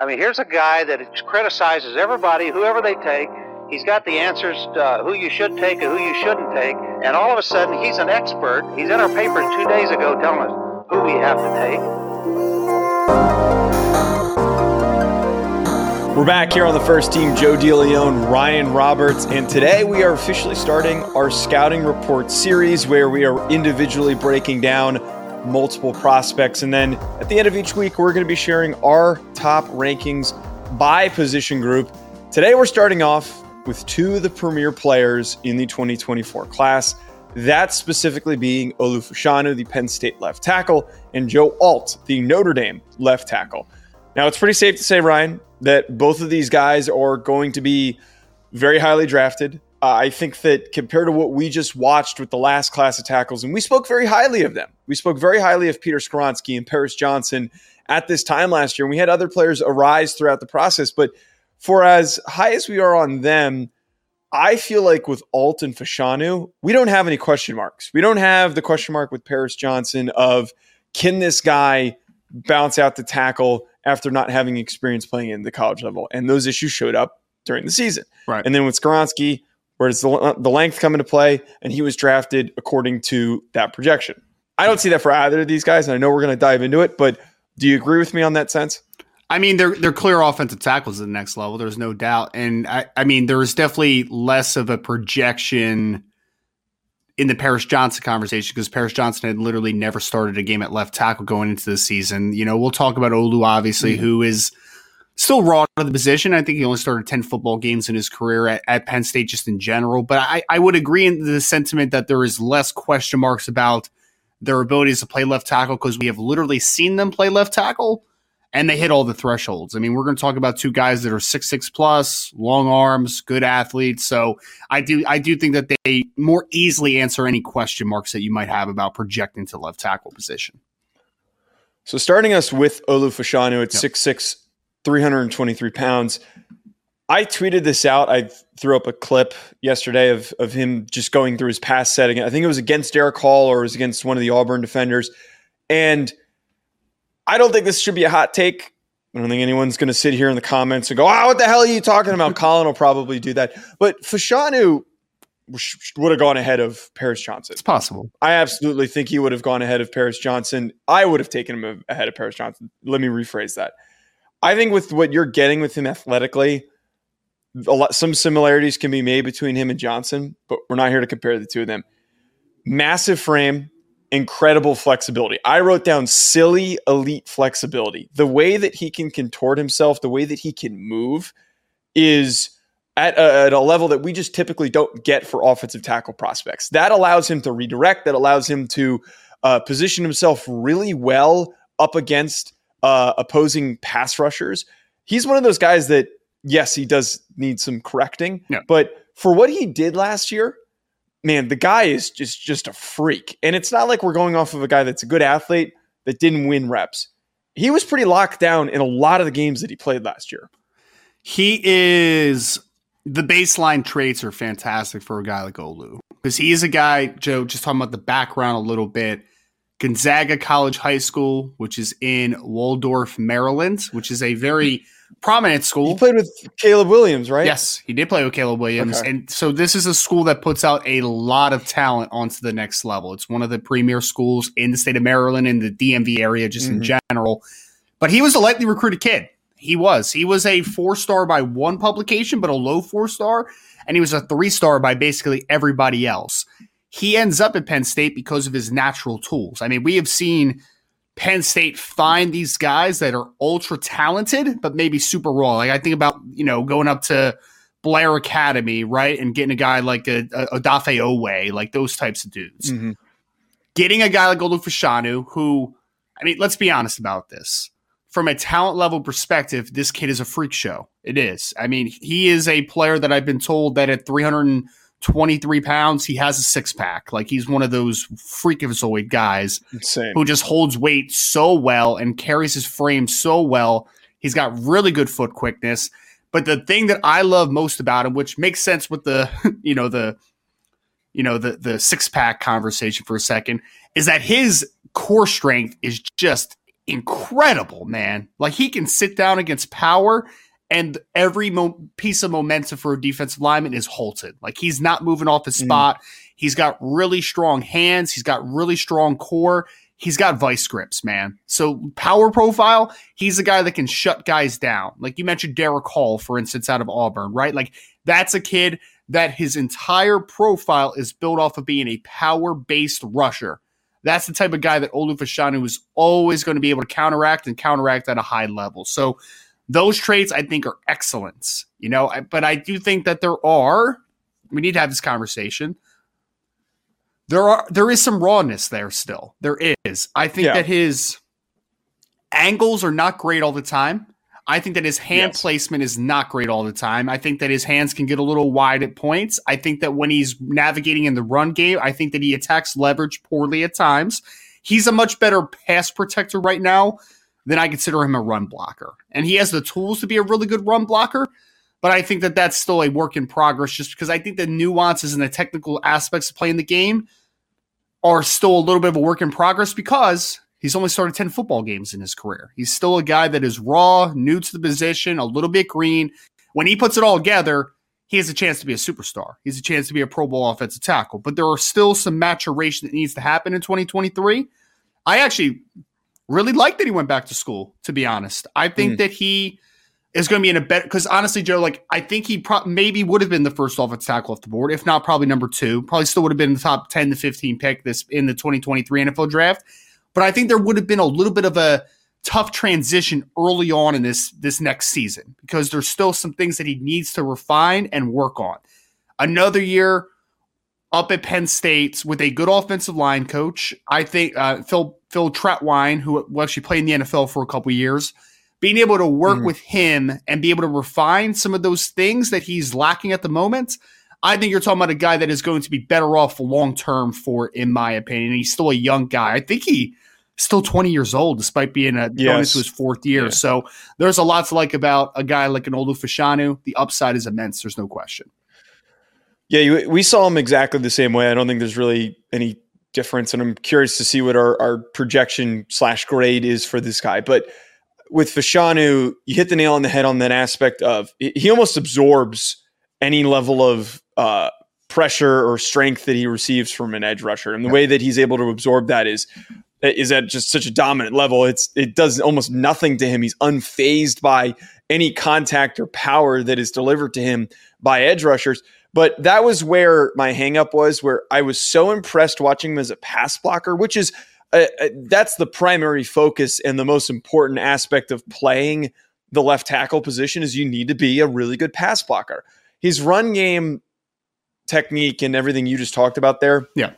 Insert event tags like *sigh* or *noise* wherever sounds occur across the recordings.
I mean, here's a guy that criticizes everybody, whoever they take. He's got the answers to uh, who you should take and who you shouldn't take. And all of a sudden, he's an expert. He's in our paper two days ago telling us who we have to take. We're back here on the first team, Joe DeLeone, Ryan Roberts, and today we are officially starting our scouting report series where we are individually breaking down multiple prospects. And then at the end of each week, we're going to be sharing our top rankings by position group. Today, we're starting off with two of the premier players in the 2024 class. That specifically being Olu Fashanu, the Penn State left tackle, and Joe Alt, the Notre Dame left tackle. Now, it's pretty safe to say, Ryan, that both of these guys are going to be very highly drafted. Uh, I think that compared to what we just watched with the last class of tackles, and we spoke very highly of them. We spoke very highly of Peter Skoronski and Paris Johnson at this time last year. And we had other players arise throughout the process. But for as high as we are on them, I feel like with Alt and Fashanu, we don't have any question marks. We don't have the question mark with Paris Johnson of can this guy bounce out the tackle after not having experience playing in the college level? And those issues showed up during the season. Right. And then with Skoronski, where does the, the length come into play? And he was drafted according to that projection. I don't see that for either of these guys, and I know we're going to dive into it, but do you agree with me on that sense? I mean, they're they're clear offensive tackles at the next level. There's no doubt, and I, I mean, there's definitely less of a projection in the Paris Johnson conversation because Paris Johnson had literally never started a game at left tackle going into the season. You know, we'll talk about Olu, obviously, mm-hmm. who is still raw to the position. I think he only started 10 football games in his career at, at Penn State just in general. But I, I would agree in the sentiment that there is less question marks about their abilities to play left tackle because we have literally seen them play left tackle and they hit all the thresholds. I mean, we're going to talk about two guys that are six six plus, long arms, good athletes. So I do I do think that they more easily answer any question marks that you might have about projecting to left tackle position. So starting us with Olu Fashanu at six yep. 6'6", 323 pounds. I tweeted this out. I threw up a clip yesterday of, of him just going through his pass setting. I think it was against Derick Hall or it was against one of the Auburn defenders. And I don't think this should be a hot take. I don't think anyone's going to sit here in the comments and go, "Ah, oh, what the hell are you talking about?" *laughs* Colin will probably do that, but Fashanu would have gone ahead of Paris Johnson. It's possible. I absolutely think he would have gone ahead of Paris Johnson. I would have taken him ahead of Paris Johnson. Let me rephrase that. I think with what you're getting with him athletically, a lot some similarities can be made between him and Johnson, but we're not here to compare the two of them. Massive frame, incredible flexibility. I wrote down silly elite flexibility. The way that he can contort himself, the way that he can move is at a, at a, level that we just typically don't get for offensive tackle prospects. That allows him to redirect, that allows him to uh, position himself really well up against uh, opposing pass rushers. He's one of those guys that, yes, he does need some correcting, yeah. but for what he did last year, man, the guy is just just a freak. And it's not like we're going off of a guy that's a good athlete that didn't win reps. He was pretty locked down in a lot of the games that he played last year. He is the baseline traits are fantastic for a guy like Olu because he is a guy, Joe, just talking about the background a little bit. Gonzaga College High School, which is in Waldorf, Maryland, which is a very prominent school. He played with Caleb Williams, right? Yes, he did play with Caleb Williams. Okay. And so this is a school that puts out a lot of talent onto the next level. It's one of the premier schools in the state of Maryland in the DMV area, just mm-hmm. in general. But he was a lightly recruited kid. He was. He was a four star by one publication, but a low four star. And he was a three star by basically everybody else he ends up at Penn State because of his natural tools. I mean, we have seen Penn State find these guys that are ultra talented, but maybe super raw. Like I think about, you know, going up to Blair Academy, right? And getting a guy like a, a Odafe Oweh, like those types of dudes. Mm-hmm. Getting a guy like Olu Fashanu, who, I mean, let's be honest about this. From a talent level perspective, this kid is a freak show. It is. I mean, he is a player that I've been told that at 300 23 pounds, he has a six pack. Like he's one of those freakazoid guys Insane. who just holds weight so well and carries his frame so well. He's got really good foot quickness. But the thing that I love most about him, which makes sense with the, *laughs* you know, the, you know, the the six pack conversation for a second, is that his core strength is just incredible, man. Like he can sit down against power and every mo- piece of momentum for a defensive lineman is halted. Like he's not moving off his mm. spot. Mm. He's got really strong hands. He's got really strong core. He's got vice grips, man. So power profile, he's a guy that can shut guys down. Like you mentioned Derick Hall, for instance, out of Auburn, right? Like that's a kid that his entire profile is built off of being a power-based rusher. That's the type of guy that Olu Fashanu is always going to be able to counteract and counteract at a high level. So those traits I think are excellence, you know, but I do think that there are, we need to have this conversation. There are, there is some rawness there still. There is. I think yeah. that his angles are not great all the time. I think that his hand yes. placement is not great all the time. I think that his hands can get a little wide at points. I think that when he's navigating in the run game, I think that he attacks leverage poorly at times. He's a much better pass protector right now then I consider him a run blocker. And he has the tools to be a really good run blocker, but I think that that's still a work in progress just because I think the nuances and the technical aspects of playing the game are still a little bit of a work in progress because he's only started 10 football games in his career. He's still a guy that is raw, new to the position, a little bit green. When he puts it all together, he has a chance to be a superstar. He has a chance to be a Pro Bowl offensive tackle. But there are still some maturation that needs to happen in 2023. I actually really like that he went back to school, to be honest. I think mm. that he is going to be in a better because honestly, Joe, like I think he pro- maybe would have been the first offensive tackle off the board, if not probably number two. Probably still would have been the top ten to fifteen pick this in the 2023 NFL draft. But I think there would have been a little bit of a tough transition early on in this this next season because there's still some things that he needs to refine and work on. Another year up at Penn State with a good offensive line coach. I think uh, Phil Phil Trautwein, who actually played in the NFL for a couple years, being able to work mm-hmm. with him and be able to refine some of those things that he's lacking at the moment. I think you're talking about a guy that is going to be better off long term for, in my opinion. He's still a young guy. I think he still 20 years old, despite being a yes. going into his fourth year. Yeah. So there's a lot to like about a guy like an Olu Fashanu. The upside is immense. There's no question. Yeah, we saw him exactly the same way. I don't think there's really any difference, and I'm curious to see what our, our projection slash grade is for this guy. But with Fashanu, you hit the nail on the head on that aspect of he almost absorbs any level of uh, pressure or strength that he receives from an edge rusher, and the way that he's able to absorb that is is at just such a dominant level. It's it does almost nothing to him. He's unfazed by any contact or power that is delivered to him by edge rushers. But that was where my hangup was, where I was so impressed watching him as a pass blocker, which is uh, uh, that's the primary focus and the most important aspect of playing the left tackle position is you need to be a really good pass blocker. His run game technique and everything you just talked about there, yeah,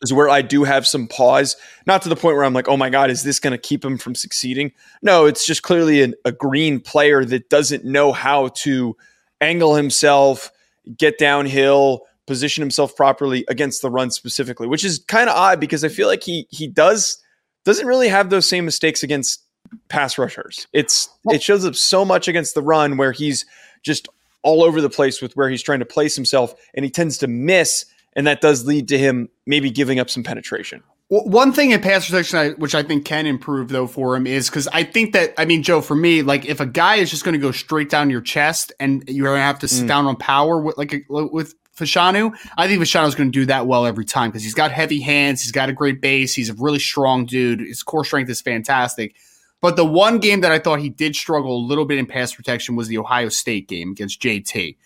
is where I do have some pause. Not to the point where I'm like, oh my god, is this going to keep him from succeeding? No, it's just clearly an, a green player that doesn't know how to angle himself get downhill, position himself properly against the run specifically, which is kind of odd because I feel like he he does doesn't really have those same mistakes against pass rushers. It's it shows up so much against the run where he's just all over the place with where he's trying to place himself and he tends to miss and that does lead to him maybe giving up some penetration. One thing in pass protection, which I think can improve though for him, is because I think that I mean, Joe, for me, like if a guy is just going to go straight down your chest and you're going to have to sit mm. down on power with like a, with Fashanu, I think Fashanu's going to do that well every time because he's got heavy hands, he's got a great base, he's a really strong dude, his core strength is fantastic. But the one game that I thought he did struggle a little bit in pass protection was the Ohio State game against JT.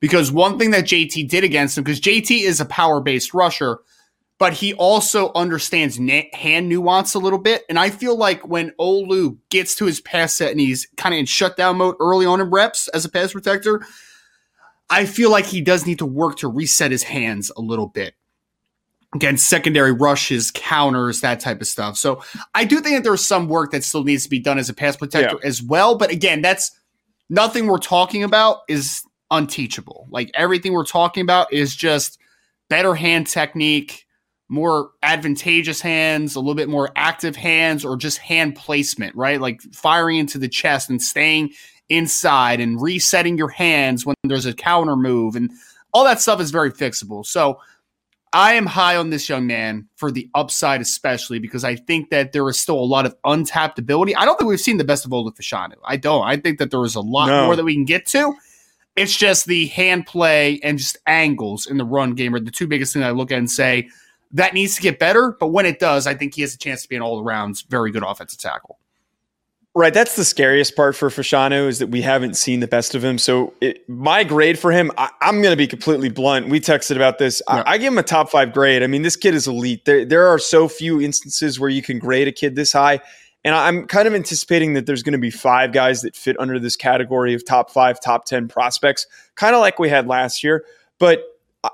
Because one thing that JT did against him, because JT is a power based rusher, but he also understands na- hand nuance a little bit. And I feel like when Olu gets to his pass set and he's kind of in shutdown mode early on in reps as a pass protector, I feel like he does need to work to reset his hands a little bit against secondary rushes, counters, that type of stuff. So I do think that there's some work that still needs to be done as a pass protector yeah. as well. But again, that's nothing we're talking about is unteachable. Like everything we're talking about is just better hand technique more advantageous hands, a little bit more active hands, or just hand placement, right? Like firing into the chest and staying inside and resetting your hands when there's a counter move and all that stuff is very fixable. So I am high on this young man for the upside, especially because I think that there is still a lot of untapped ability. I don't think we've seen the best of Olu Fashanu. I don't. I think that there is a lot no. more that we can get to. It's just the hand play and just angles in the run game are the two biggest things I look at and say that needs to get better. But when it does, I think he has a chance to be an all around very good offensive tackle. Right, that's the scariest part for Fashanu is that we haven't seen the best of him. So it, my grade for him, I, am going to be completely blunt. We texted about this. Yeah. I, I, give him a top five grade. I mean, this kid is elite. There, there are so few instances where you can grade a kid this high, and I'm kind of anticipating that there's going to be five guys that fit under this category of top five, top ten prospects, kind of like we had last year. But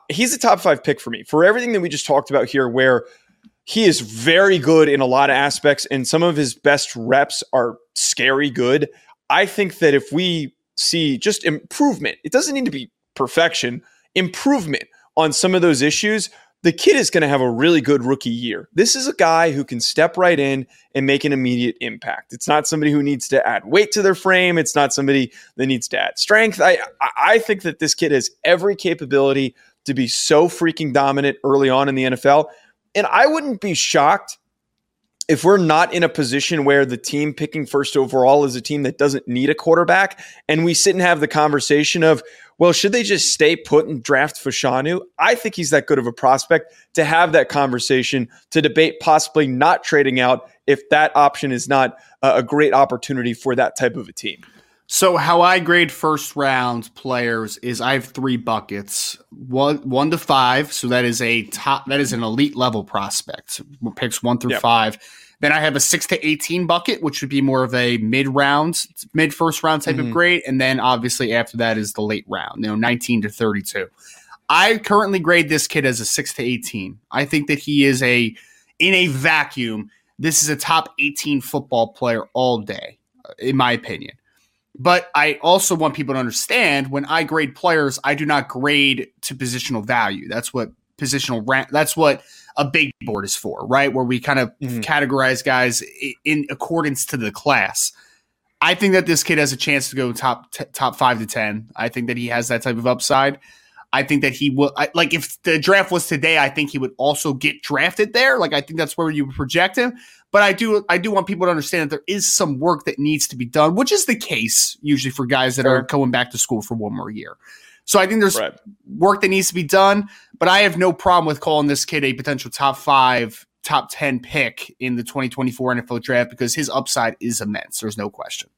he's a top five pick for me for everything that we just talked about here, where he is very good in a lot of aspects, and some of his best reps are scary good. I think that if we see just improvement, it doesn't need to be perfection, improvement on some of those issues, the kid is going to have a really good rookie year. This is a guy who can step right in and make an immediate impact. It's not somebody who needs to add weight to their frame. It's not somebody that needs to add strength. I I think that this kid has every capability to be so freaking dominant early on in the NFL. And I wouldn't be shocked if we're not in a position where the team picking first overall is a team that doesn't need a quarterback, and we sit and have the conversation of, well, should they just stay put and draft Fashanu? I think he's that good of a prospect to have that conversation to debate possibly not trading out if that option is not a great opportunity for that type of a team. So how I grade first round players is I have three buckets. One one to five. So that is a top that is an elite level prospect. Picks one through yep. five. Then I have a six to eighteen bucket, which would be more of a mid round, mid first round type mm-hmm. of grade. And then obviously after that is the late round, you know, nineteen to thirty two. I currently grade this kid as a six to eighteen. I think that he is a in a vacuum, this is a top 18 football player all day, in my opinion. But I also want people to understand when I grade players, I do not grade to positional value. That's what positional rank. That's what a big board is for, right? Where we kind of mm-hmm. categorize guys in accordance to the class. I think that this kid has a chance to go top t- top five to ten. I think that he has that type of upside. I think that he will. I, like if the draft was today, I think he would also get drafted there. Like I think that's where you would project him. But I do I do want people to understand that there is some work that needs to be done, which is the case usually for guys that are going back to school for one more year. So I think there's right. work that needs to be done, but I have no problem with calling this kid a potential top five, top 10 pick in the 2024 NFL draft because his upside is immense. There's no question.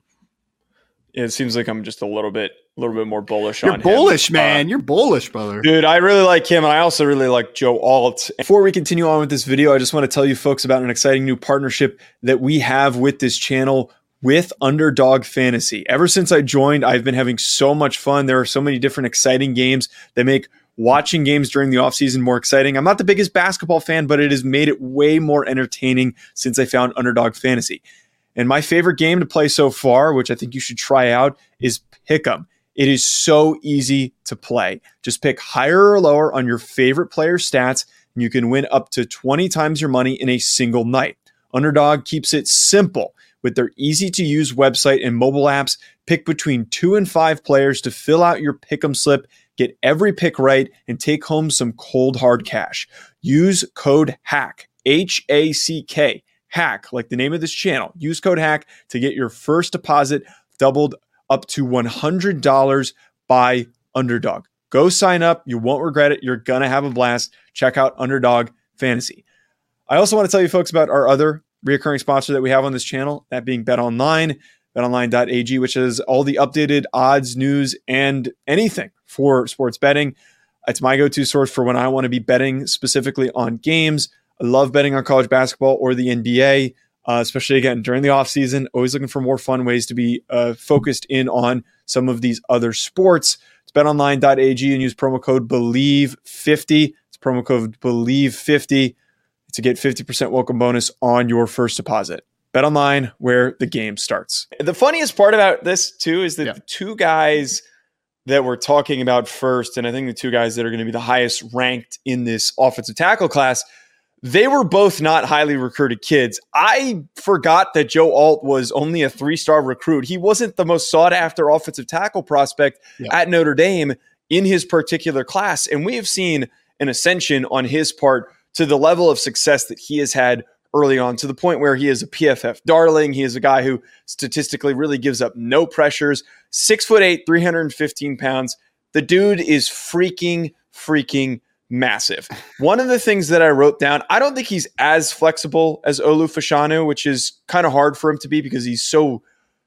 It seems like I'm just a little bit a little bit more bullish You're on bullish, him. man. Uh, You're bullish, brother. Dude, I really like him, and I also really like Joe Alt. Before we continue on with this video, I just want to tell you folks about an exciting new partnership that we have with this channel with Underdog Fantasy. Ever since I joined, I've been having so much fun. There are so many different exciting games that make watching games during the offseason more exciting. I'm not the biggest basketball fan, but it has made it way more entertaining since I found Underdog Fantasy. And my favorite game to play so far, which I think you should try out, is Pick'em. It is so easy to play. Just pick higher or lower on your favorite player stats, and you can win up to 20 times your money in a single night. Underdog keeps it simple with their easy to use website and mobile apps. Pick between two and five players to fill out your pick'em slip, get every pick right, and take home some cold hard cash. Use code HACK, H A C K, HACK, like the name of this channel. Use code HACK to get your first deposit doubled up to $100 by Underdog. Go sign up. You won't regret it. You're going to have a blast. Check out Underdog Fantasy. I also want to tell you folks about our other reoccurring sponsor that we have on this channel, that being Bet Online, betonline.ag, which is all the updated odds, news, and anything for sports betting. It's my go to source for when I want to be betting specifically on games. I love betting on college basketball or the NBA uh, especially again during the off season. Always looking for more fun ways to be uh, focused in on some of these other sports. It's betonline.ag and use promo code BELIEVE50. It's promo code BELIEVE50 to get 50% welcome bonus on your first deposit. Bet online where the game starts. The funniest part about this too is that yeah. the two guys that we're talking about first, and I think the two guys that are going to be the highest ranked in this offensive tackle class they were both not highly recruited kids. I forgot that Joe Alt was only a three star recruit. He wasn't the most sought after offensive tackle prospect yeah. at Notre Dame in his particular class. And we have seen an ascension on his part to the level of success that he has had early on to the point where he is a PFF darling. He is a guy who statistically really gives up no pressures. Six foot eight, 315 pounds. The dude is freaking, freaking massive. One of the things that I wrote down, I don't think he's as flexible as Olu Fashanu, which is kind of hard for him to be because he's so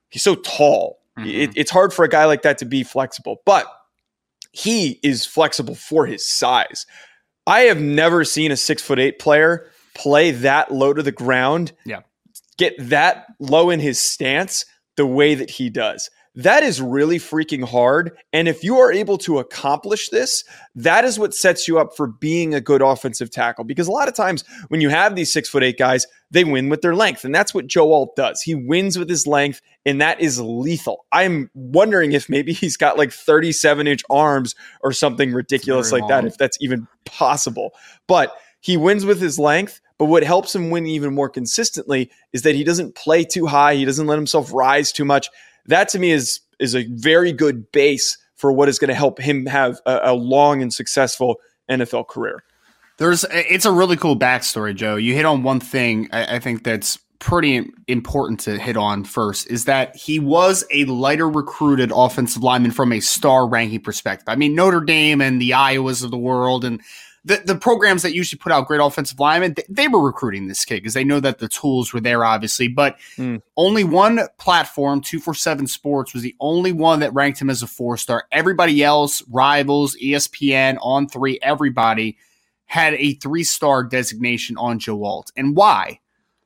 he's so tall. Mm-hmm. It, it's hard for a guy like that to be flexible, but he is flexible for his size. I have never seen a six foot eight player play that low to the ground. Yeah. Get that low in his stance the way that he does. That is really freaking hard. And if you are able to accomplish this, that is what sets you up for being a good offensive tackle. Because a lot of times when you have these six foot eight guys, they win with their length. And that's what Joe Alt does. He wins with his length, and that is lethal. I'm wondering if maybe he's got like 37 inch arms or something ridiculous like long. that, if that's even possible. But he wins with his length. But what helps him win even more consistently is that he doesn't play too high. He doesn't let himself rise too much that to me is is a very good base for what is going to help him have a, a long and successful NFL career. There's it's a really cool backstory, Joe. You hit on one thing I, I think that's pretty important to hit on first is that he was a lighter recruited offensive lineman from a star ranking perspective. I mean, Notre Dame and the Iowas of the world and the, the programs that usually put out great offensive linemen, they, they were recruiting this kid because they know that the tools were there, obviously. But mm. only one platform, 247 Sports, was the only one that ranked him as a four star. Everybody else, rivals, ESPN, On Three, everybody had a three star designation on Joe Alt. And why?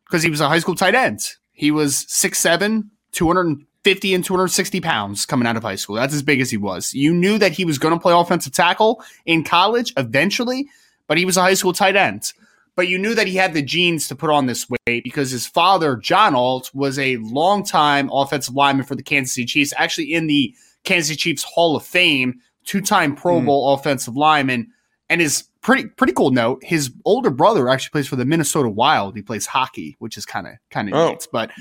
Because he was a high school tight end. He was 6'7, 200 250 and 260 pounds coming out of high school. That's as big as he was. You knew that he was going to play offensive tackle in college eventually, but he was a high school tight end. But you knew that he had the genes to put on this weight because his father, John Alt, was a longtime offensive lineman for the Kansas City Chiefs, actually in the Kansas City Chiefs Hall of Fame, two time Pro hmm. Bowl mm. offensive lineman. And his pretty pretty cool note, his older brother actually plays for the Minnesota Wild. He plays hockey, which is kind of kind of oh. neat. But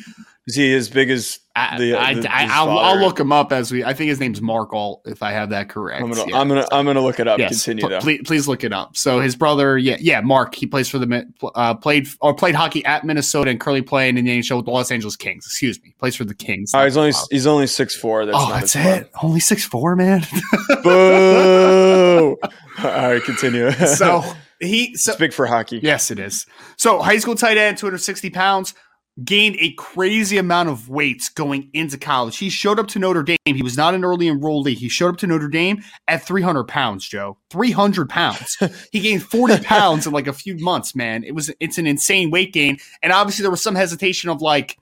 is he as big as the? I, the, I, will look him up as we. I think his name's Mark Alt, if I have that correct. I'm gonna, yeah. I'm gonna, I'm gonna look it up. Yes, Continue pl- please, please, look it up. So his brother, yeah, yeah, Mark. He plays for the uh, played or played hockey at Minnesota and currently playing in the NHL with the Los Angeles Kings. Excuse me, plays for the Kings. Oh, he's only he's only six four. That's oh, that's it. Only six four, man. Boo! *laughs* All right, continue. so *laughs* he so, it's big for hockey. Yes, it is. So high school tight end, 260 pounds gained a crazy amount of weight going into college. He showed up to Notre Dame. He was not an early enrollee. He showed up to Notre Dame at 300 pounds, Joe. 300 pounds. *laughs* he gained 40 pounds in like a few months, man. It was, it's an insane weight gain. And obviously there was some hesitation of like,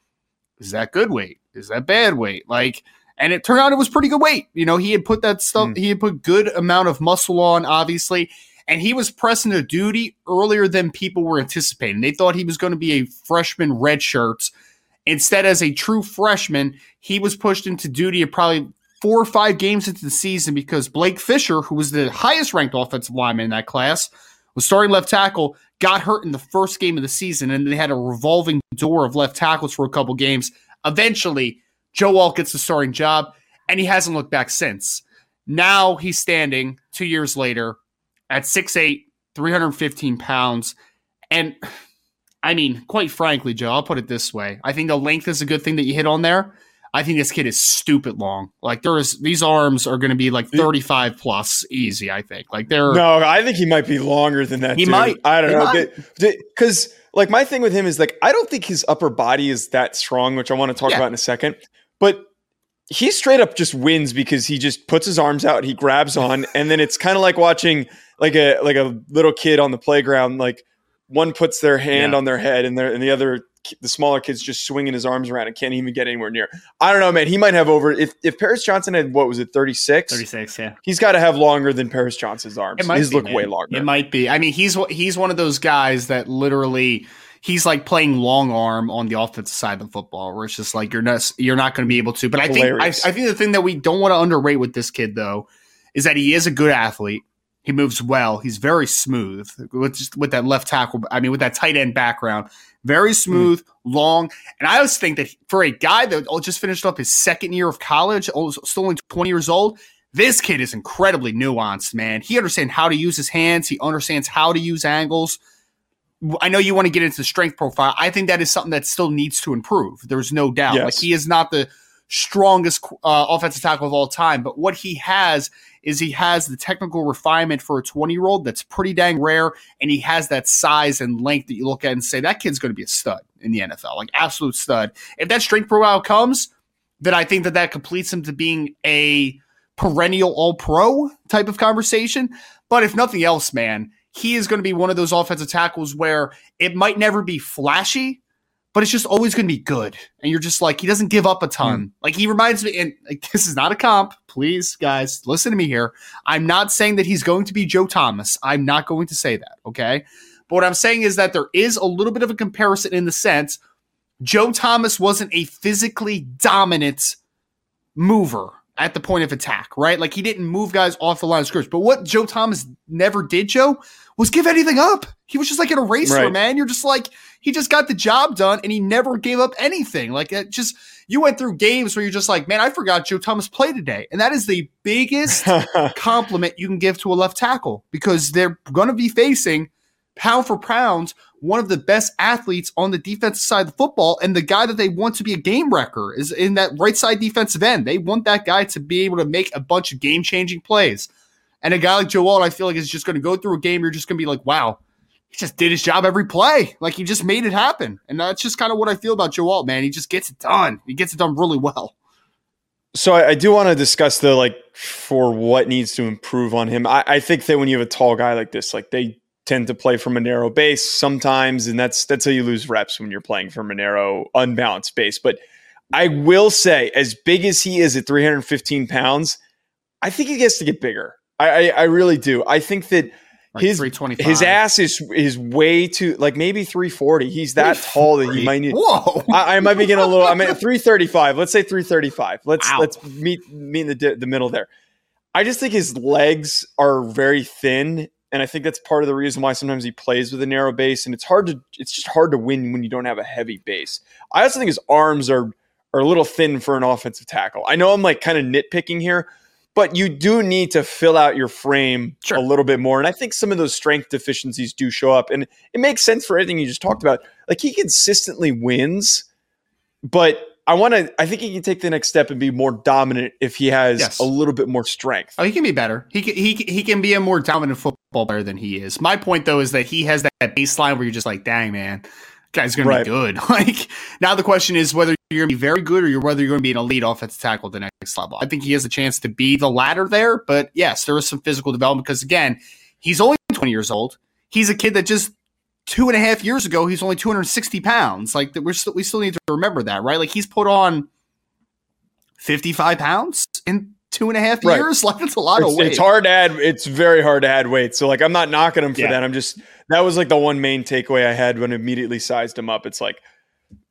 is that good weight? Is that bad weight? Like, and it turned out it was pretty good weight. You know, he had put that stuff, mm. he had put good amount of muscle on, obviously and he was pressing a duty earlier than people were anticipating. They thought he was going to be a freshman red shirts. Instead, as a true freshman, he was pushed into duty of probably four or five games into the season because Blake Fisher, who was the highest ranked offensive lineman in that class, was starting left tackle, got hurt in the first game of the season, and they had a revolving door of left tackles for a couple games. Eventually, Joe Alt gets the starting job, and he hasn't looked back since. Now he's standing two years later at 6'8, 315 pounds. And I mean, quite frankly, Joe, I'll put it this way. I think the length is a good thing that you hit on there. I think this kid is stupid long. Like there is these arms are going to be like 35 plus easy, I think. Like they're No, I think he might be longer than that. He dude. might. I don't know. Cuz like my thing with him is like I don't think his upper body is that strong, which I want to talk yeah. about in a second. But he straight up just wins because he just puts his arms out, he grabs on, *laughs* and then it's kind of like watching like a like a little kid on the playground. Like one puts their hand yeah. on their head, and, and the other the smaller kid's just swinging his arms around and can't even get anywhere near. I don't know, man. He might have over if if Paris Johnson had what was it thirty six? Thirty six, yeah. He's got to have longer than Paris Johnson's arms. It might His be, look man. way longer. It might be. I mean, he's he's one of those guys that literally he's like playing long arm on the offensive side of the football, where it's just like you're not you're not going to be able to. But I think I, I, think the thing that we don't want to underrate with this kid though is that he is a good athlete. He moves well. He's very smooth with just with that left tackle. I mean, with that tight end background, very hmm. smooth, mm. long. And I always think that for a guy that just finished up his second year of college, still only twenty years old, This kid is incredibly nuanced, man. He understands how to use his hands. He understands how to use angles. I know you want to get into the strength profile. I think that is something that still needs to improve. There's no doubt. Yes. Like he is not the strongest uh, offensive tackle of all time, but what he has is he has the technical refinement for a 20 year old that's pretty dang rare, and he has that size and length that you look at and say that kid's going to be a stud in the NFL, like absolute stud. If that strength profile comes, then I think that that completes him to being a perennial All Pro type of conversation. But if nothing else, man, he is going to be one of those offensive tackles where it might never be flashy, but it's just always going to be good. And you're just like, he doesn't give up a ton. Mm. Like he reminds me, and like, *laughs* this is not a comp. Please, guys, listen to me here. I'm not saying that he's going to be Joe Thomas. I'm not going to say that. Okay. But what I'm saying is that there is a little bit of a comparison in the sense Joe Thomas wasn't a physically dominant mover at the point of attack, right? Like he didn't move guys off the line of scrimmage. But what Joe Thomas never did, Joe, was give anything up. He was just like an eraser, right. man. You're just like, he just got the job done and he never gave up anything. Like it just you went through games where you're just like, man, I forgot Joe Thomas played today. And that is the biggest *laughs* compliment you can give to a left tackle because they're going to be facing pound for pound one of the best athletes on the defensive side of the football and the guy that they want to be a game wrecker is in that right side defensive end. They want that guy to be able to make a bunch of game changing plays. And a guy like Joe Alt, I feel like is just going to go through a game. You're just going to be like, wow, he just did his job every play. Like he just made it happen. And that's just kind of what I feel about Joe Alt, man. He just gets it done. He gets it done really well. So I, I do want to discuss the like for what needs to improve on him. I, I think that when you have a tall guy like this, like they tend to play from a narrow base sometimes, and that's that's how you lose reps when you're playing from a narrow, unbalanced base. But I will say, as big as he is at 315 pounds, I think he gets to get bigger. I, I, I really do. I think that like his his ass is is way too like maybe 340. He's that tall that he might need. Whoa! I, I might be getting a little. I'm at 335. Let's say 335. Let's Ow. let's meet meet in the the middle there. I just think his legs are very thin, and I think that's part of the reason why sometimes he plays with a narrow base, and it's hard to it's just hard to win when you don't have a heavy base. I also think his arms are are a little thin for an offensive tackle. I know I'm like kind of nitpicking here, but you do need to fill out your frame sure. a little bit more. And I think some of those strength deficiencies do show up. And it makes sense for everything you just talked about. Like he consistently wins, but I want to. I think he can take the next step and be more dominant if he has yes. a little bit more strength. Oh, he can be better. He can, he he can be a more dominant football player than he is. My point though is that he has that baseline where you're just like, dang man, guy's going right. to be good. *laughs* Like now the question is whether you're going to be very good or you're whether you're going to be an elite offensive tackle at the next level. I think he has a chance to be the latter there, but yes, there is some physical development because again, he's only 20 years old. He's a kid that just two and a half years ago he's only 260 pounds. Like we're still, we still need to remember that, right? Like he's put on 55 pounds in two and a half years. Right. *laughs* Like it's a lot it's, of weight. It's hard to add. It's very hard to add weight. So like I'm not knocking him for yeah. that. I'm just that was like the one main takeaway I had when I immediately sized him up. It's like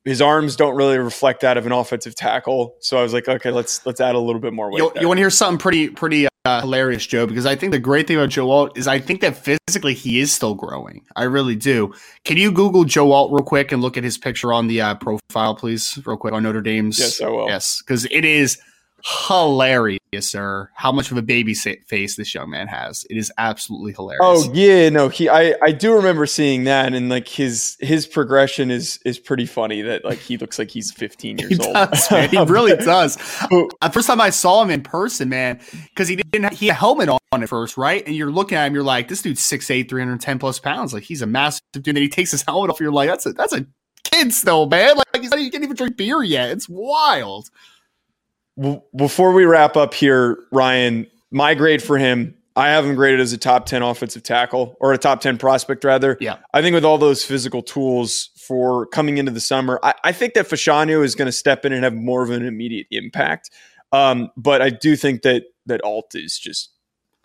his arms don't really reflect that of an offensive tackle. So I was like, okay, let's let's add a little bit more weight. You, you want to hear something pretty pretty uh, hilarious, Joe? Because I think the great thing about Joe Alt is I think that physically he is still growing. I really do. Can you Google Joe Alt real quick and look at his picture on the uh, profile, please, real quick on Notre Dame's? Yes, I will. Yes, because it is hilarious, sir. How much of a baby face this young man has. It is absolutely hilarious. Oh yeah, no, he I I do remember seeing that and like his his progression is is pretty funny that like he looks like he's 15 years he old. Does, *laughs* man. He really does. the first time I saw him in person, man, cuz he didn't have, he had a helmet on at first, right? And you're looking at him you're like this dude's 6'8 310 plus pounds. Like he's a massive dude. And then he takes his helmet off you're like that's a that's a kid still, man. Like he's not, he can't even drink beer yet. It's wild before we wrap up here, Ryan, my grade for him, I have him graded as a top 10 offensive tackle or a top 10 prospect, rather. Yeah. I think with all those physical tools for coming into the summer, I, I think that Fashanu is going to step in and have more of an immediate impact. Um, but I do think that that Alt is just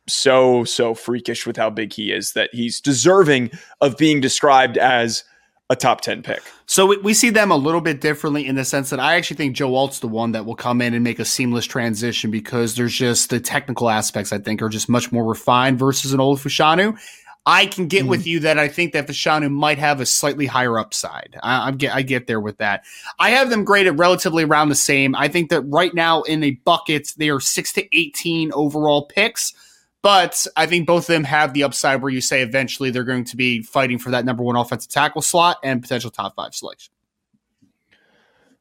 so, so freakish with how big he is that he's deserving of being described as a top 10 pick. So we, we, see them a little bit differently in the sense that I actually think Joe Alt's the one that will come in and make a seamless transition because there's just the technical aspects I think are just much more refined versus an Olu Fashanu. I can get mm with you that I think that Fashanu might have a slightly higher upside. I, I, get I get there with that. I have them graded relatively around the same. I think that right now in the buckets they are six to eighteen overall picks. But I think both of them have the upside where you say eventually they're going to be fighting for that number one offensive tackle slot and potential top five selection.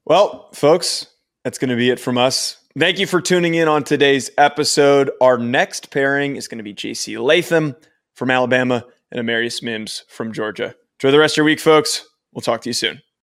Well, folks, that's going to be it from us. Thank you for tuning in on today's episode. Our next pairing is going to be JC Latham from Alabama and Amarius Mims from Georgia. Enjoy the rest of your week, folks. We'll talk to you soon.